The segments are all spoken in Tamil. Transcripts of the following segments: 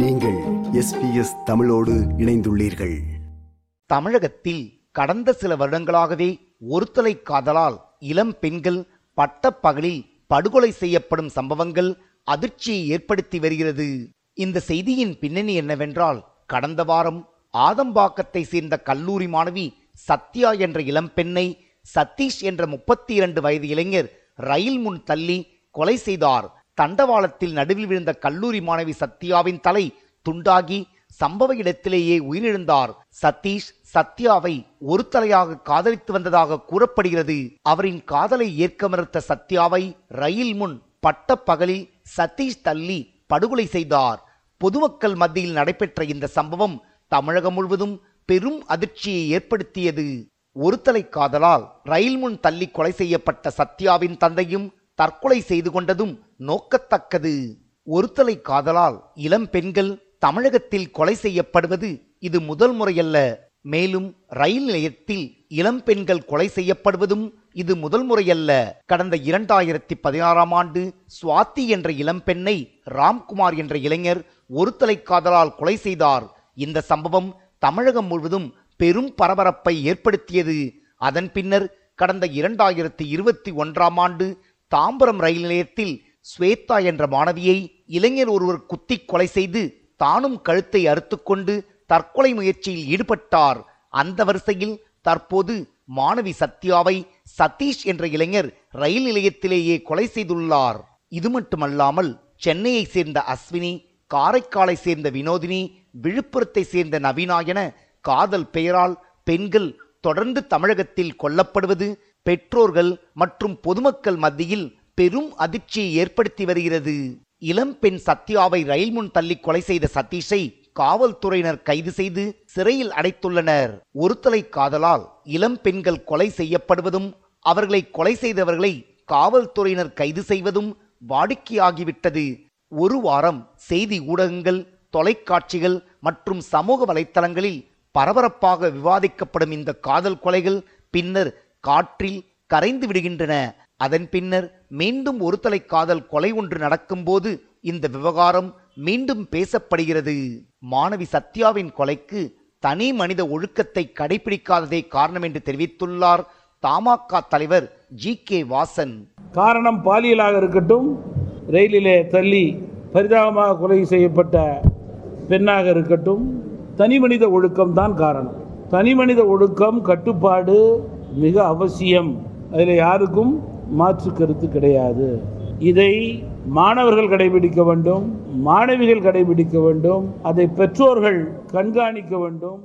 நீங்கள் எஸ்பிஎஸ் தமிழோடு இணைந்துள்ளீர்கள். தமிழகத்தில் கடந்த சில வருடங்களாகவே ஒருத்தலை காதலால் இளம் பெண்கள் பட்டப்பகலில் படுகொலை செய்யப்படும் சம்பவங்கள் அதிர்ச்சியை ஏற்படுத்தி வருகிறது. இந்த செய்தியின் பின்னணி என்னவென்றால் கடந்த வாரம் ஆதம்பாக்கத்தை சேர்ந்த கல்லூரி மாணவி சத்யா என்ற இளம்பெண்ணை சதீஷ் என்ற முப்பத்தி இரண்டு வயது இளைஞர் ரயில் முன் தள்ளி கொலை செய்தார். தண்டவாளத்தில் நடுவில் விழுந்த கல்லூரி மாணவி சத்யாவின் தலை துண்டாகி சம்பவ இடத்திலேயே உயிரிழந்தார். சதீஷ் சத்யாவை ஒரு தலையாக காதலித்து வந்ததாக கூறப்படுகிறது. அவரின் காதலை ஏற்க மறுத்த சத்யாவை ரயில் முன் பட்ட பகலில் சதீஷ் தள்ளி படுகொலை செய்தார். பொதுமக்கள் மத்தியில் நடைபெற்ற இந்த சம்பவம் தமிழகம் முழுவதும் பெரும் அதிர்ச்சியை ஏற்படுத்தியது. ஒருதலை காதலால் ரயில் முன் தள்ளி கொலை செய்யப்பட்ட சத்யாவின் தந்தையும் தற்கொலை செய்து கொண்டதும் நோக்கத்தக்கது. ஒருத்தலை காதலால் இளம் பெண்கள் தமிழகத்தில் கொலை செய்யப்படுவது இது முதல் முறையல்ல. மேலும் ரயில் நிலையத்தில் இளம் பெண்கள் கொலை செய்யப்படுவதும் இது முதல் முறையல்ல. கடந்த இரண்டாயிரத்தி பதினாறாம் ஆண்டு சுவாதி என்ற இளம்பெண்ணை ராம்குமார் என்ற இளைஞர் ஒருத்தலை காதலால் கொலை செய்தார். இந்த சம்பவம் தமிழகம் முழுவதும் பெரும் பரபரப்பை ஏற்படுத்தியது. அதன் பின்னர் கடந்த இரண்டாயிரத்தி இருபத்தி ஒன்றாம் ஆண்டு தாம்பரம் ரயில் நிலையத்தில் ஸ்வேதா என்ற மாணவியை இளைஞர் ஒருவர் குத்தி கொலை செய்து தானும் கழுத்தை அறுத்துக்கொண்டு தற்கொலை முயற்சியில் ஈடுபட்டார். அந்த வரிசையில் தற்போது மாணவி சத்யாவை சதீஷ் என்ற இளைஞர் ரயில் நிலையத்திலேயே கொலை செய்துள்ளார். இது மட்டுமல்லாமல் சென்னையை சேர்ந்த அஸ்வினி காரைக்காலை சேர்ந்த வினோதினி விழுப்புரத்தை சேர்ந்த நவீனா என காதல் பெயரால் பெண்கள் தொடர்ந்து தமிழகத்தில் கொல்லப்படுவது பெற்றோர்கள் மற்றும் பொதுமக்கள் மத்தியில் பெரும் அதிர்ச்சியை ஏற்படுத்தி வருகிறது. இளம் பெண் சத்யாவை ரயில் முன் தள்ளி கொலை செய்த சதீஷை காவல்துறையினர் கைது செய்து சிறையில் அடைத்துள்ளனர். ஒருத்தலை காதலால் இளம் பெண்கள் கொலை செய்யப்படுவதும் அவர்களை கொலை செய்தவர்களை காவல்துறையினர் கைது செய்வதும் வாடிக்கையாகிவிட்டது. ஒரு வாரம் செய்தி ஊடகங்கள் தொலைக்காட்சிகள் மற்றும் சமூக வலைத்தளங்களில் பரபரப்பாக விவாதிக்கப்படும் இந்த காதல் கொலைகள் பின்னர் காற்றில் கரைந்து விடுகின்றன. அதன் பின்னர் மீண்டும் ஒருத்தலை காதல் கொலை ஒன்று நடக்கும்போது இந்த விவகாரம் மீண்டும் பேசப்படுகிறது. மாணவி சத்யாவின் கொலைக்கு தனி மனித ஒழுக்கத்தை கடைபிடிக்காததே காரணம் என்று தெரிவித்துள்ளார் தமாக தலைவர் ஜி கே வாசன். காரணம் பாலியலாக இருக்கட்டும் ரயிலிலே தள்ளி பரிதாபமாக கொலை செய்யப்பட்ட பெண்ணாக இருக்கட்டும் தனி மனித ஒழுக்கம் தான் காரணம். தனி மனித ஒழுக்கம் கட்டுப்பாடு மிக அவசியம். அதில் யாருக்கும் மாற்று கருத்து கிடையாது. இதை மாணவர்கள் கடைபிடிக்க வேண்டும் மாணவிகள் கடைபிடிக்க வேண்டும் அதை பெற்றோர்கள் கண்காணிக்க வேண்டும்.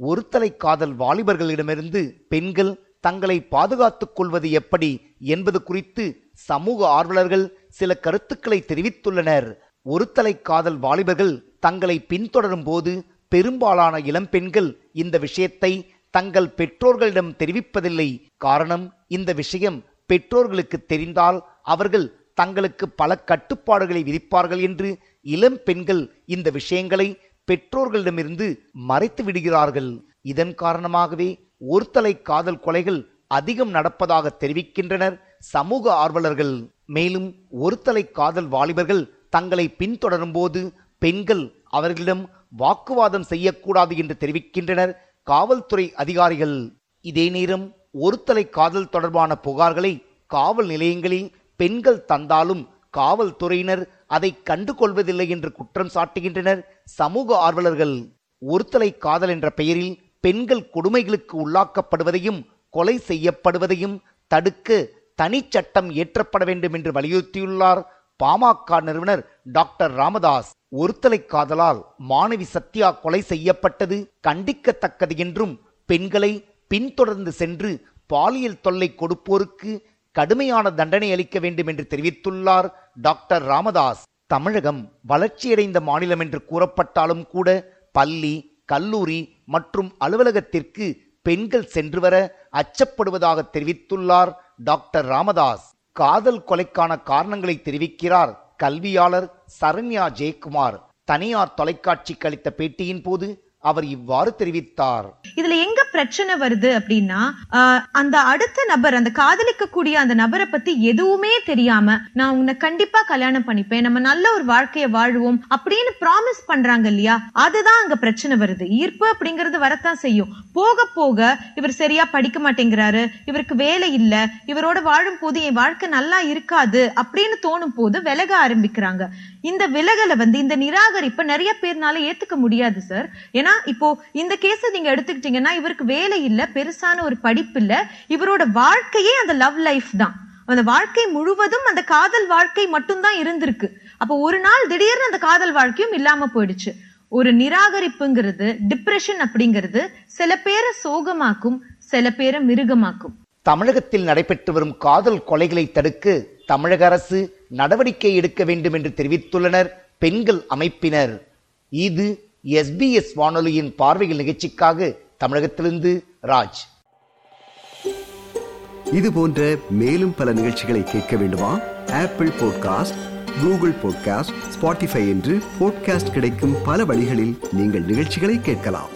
ஒருத்தலை காதல் வாலிபர்களிடமிருந்து பெண்கள் தங்களை பாதுகாத்துக் கொள்வது எப்படி என்பது குறித்து சமூக ஆர்வலர்கள் சில கருத்துக்களை தெரிவித்துள்ளனர். ஒருத்தலை காதல் வாலிபர்கள் தங்களை பின்தொடரும் போது பெரும்பாலான இளம்பெண்கள் இந்த விஷயத்தை தங்கள் பெற்றோர்களிடம் தெரிவிப்பதில்லை. காரணம் இந்த விஷயம் பெற்றோர்களுக்கு தெரிந்தால் அவர்கள் தங்களுக்கு பல கட்டுப்பாடுகளை விதிப்பார்கள் என்று இளம் பெண்கள் இந்த விஷயங்களை பெற்றோர்களிடமிருந்து மறைத்து விடுகிறார்கள். இதன் காரணமாகவே ஒருத்தலை காதல் கொலைகள் அதிகம் நடப்பதாக தெரிவிக்கின்றனர் சமூக ஆர்வலர்கள். மேலும் ஒருத்தலை காதல் வாலிபர்கள் தங்களை பின்தொடரும் போது பெண்கள் அவர்களிடம் வாக்குவாதம் செய்யக்கூடாது என்று தெரிவிக்கின்றனர் காவல்துறை அதிகாரிகள். இதே நேரம் ஒருத்தலை காதல் தொடர்பான புகார்களை காவல் நிலையங்களில் பெண்கள் தந்தாலும் காவல்துறையினர் அதை கண்டுகொள்வதில்லை என்று குற்றம் சாட்டுகின்றனர். சமூக ஆர்வலர்கள் ஒருத்தலை காதல் என்ற பெயரில் பெண்கள் கொடுமைகளுக்கு உள்ளாக்கப்படுவதையும் கொலை செய்யப்படுவதையும் தடுக்க தனிச்சட்டம் இயற்றப்பட வேண்டும் என்று வலியுறுத்தியுள்ளார் பாமக நிறுவனர் டாக்டர் ராமதாஸ். ஒருத்தலை காதலால் மாணவி சத்யா கொலை செய்யப்பட்டது கண்டிக்கத்தக்கது என்றும் பெண்களை பின்தொடர்ந்து சென்று பாலியல் தொல்லை கொடுப்போருக்கு கடுமையான தண்டனை அளிக்க வேண்டும் என்று தெரிவித்துள்ளார் டாக்டர் ராமதாஸ். தமிழகம் வளர்ச்சியடைந்த மாநிலம் என்று கூறப்பட்டாலும் கூட பள்ளி கல்லூரி மற்றும் அலுவலகத்திற்கு பெண்கள் சென்று வர அச்சப்படுவதாக தெரிவித்துள்ளார் டாக்டர் ராமதாஸ். காதல் கொலைக்கான காரணங்களை தெரிவிக்கிறார் கல்வியாளர் சரண்யா ஜெயக்குமார். தனியார் தொலைக்காட்சிக்கு அளித்த பேட்டியின் போது அவர் இவ்வாறு தெரிவித்தார். இதுல எங்க பிரச்சனை வருது அப்படின்னா அந்த அடுத்த நபர் அந்த காதலிக்கக்கூடிய அந்த நபரை பத்தி எதுவுமே தெரியாம நான் உன்னை கண்டிப்பா கல்யாணம் பண்ணிப்பேன் நம்ம நல்ல ஒரு வாழ்க்கையை வாழ்வோம் அப்படின்னு ப்ராமிஸ் பண்றாங்க இல்லையா? அதுதான் அங்க பிரச்சனை வருது. ஈர்ப்பு அப்படிங்கறது வரத்தான் செய்யும். போக போக இவர் சரியா படிக்க மாட்டேங்கிறாரு இவருக்கு வேலை இல்ல இவரோட வாழும் போது என் வாழ்க்கை நல்லா இருக்காது அப்படின்னு தோணும் போது விலக ஆரம்பிக்கிறாங்க. இந்த விலகலை வந்து இந்த நிராகரிப்பை நிறைய பேர்னால ஏத்துக்க முடியாது சார் ஏன்னா இப்போ இந்த கேஸ நீங்க எடுத்துக்கிட்டீங்கன்னா இவருக்கு இவருக்கு வேலை இல்ல பெருசான ஒரு படிப்பு இல்ல. இவரோட வாழ்க்கையே அந்த லவ் லைஃப் தான். அந்த வாழ்க்கை முழுவதும் அந்த காதல் வாழ்க்கை மட்டும்தான் இருந்திருக்கு. அப்போ ஒரு நாள் திடீர்னு அந்த காதல் வாழ்க்கையும் இல்லாம போயிடுச்சு. ஒரு நிராகரிப்புங்கிறது டிப்ரெஷன் அப்படிங்கிறது சில பேரை சோகமாக்கும் சில பேரை மிருகமாக்கும். தமிழகத்தில் நடைபெற்று வரும் காதல் கொலைகளை தடுக்க தமிழக அரசு நடவடிக்கை எடுக்க வேண்டும் என்று தெரிவித்துள்ளனர் பெண்கள் அமைப்பினர். இது எஸ்பிஎஸ் வானொலியின் பார்வையில் நிகழ்ச்சிக்காக தமிழகத்திலிருந்து ராஜ். இது போன்ற மேலும் பல நிகழ்ச்சிகளை கேட்க வேண்டுமா? Apple podcast Google podcast Spotify என்று பாட்காஸ்ட் கிடைக்கும் பல வழிகளில் நீங்கள் நிகழ்ச்சிகளை கேட்கலாம்.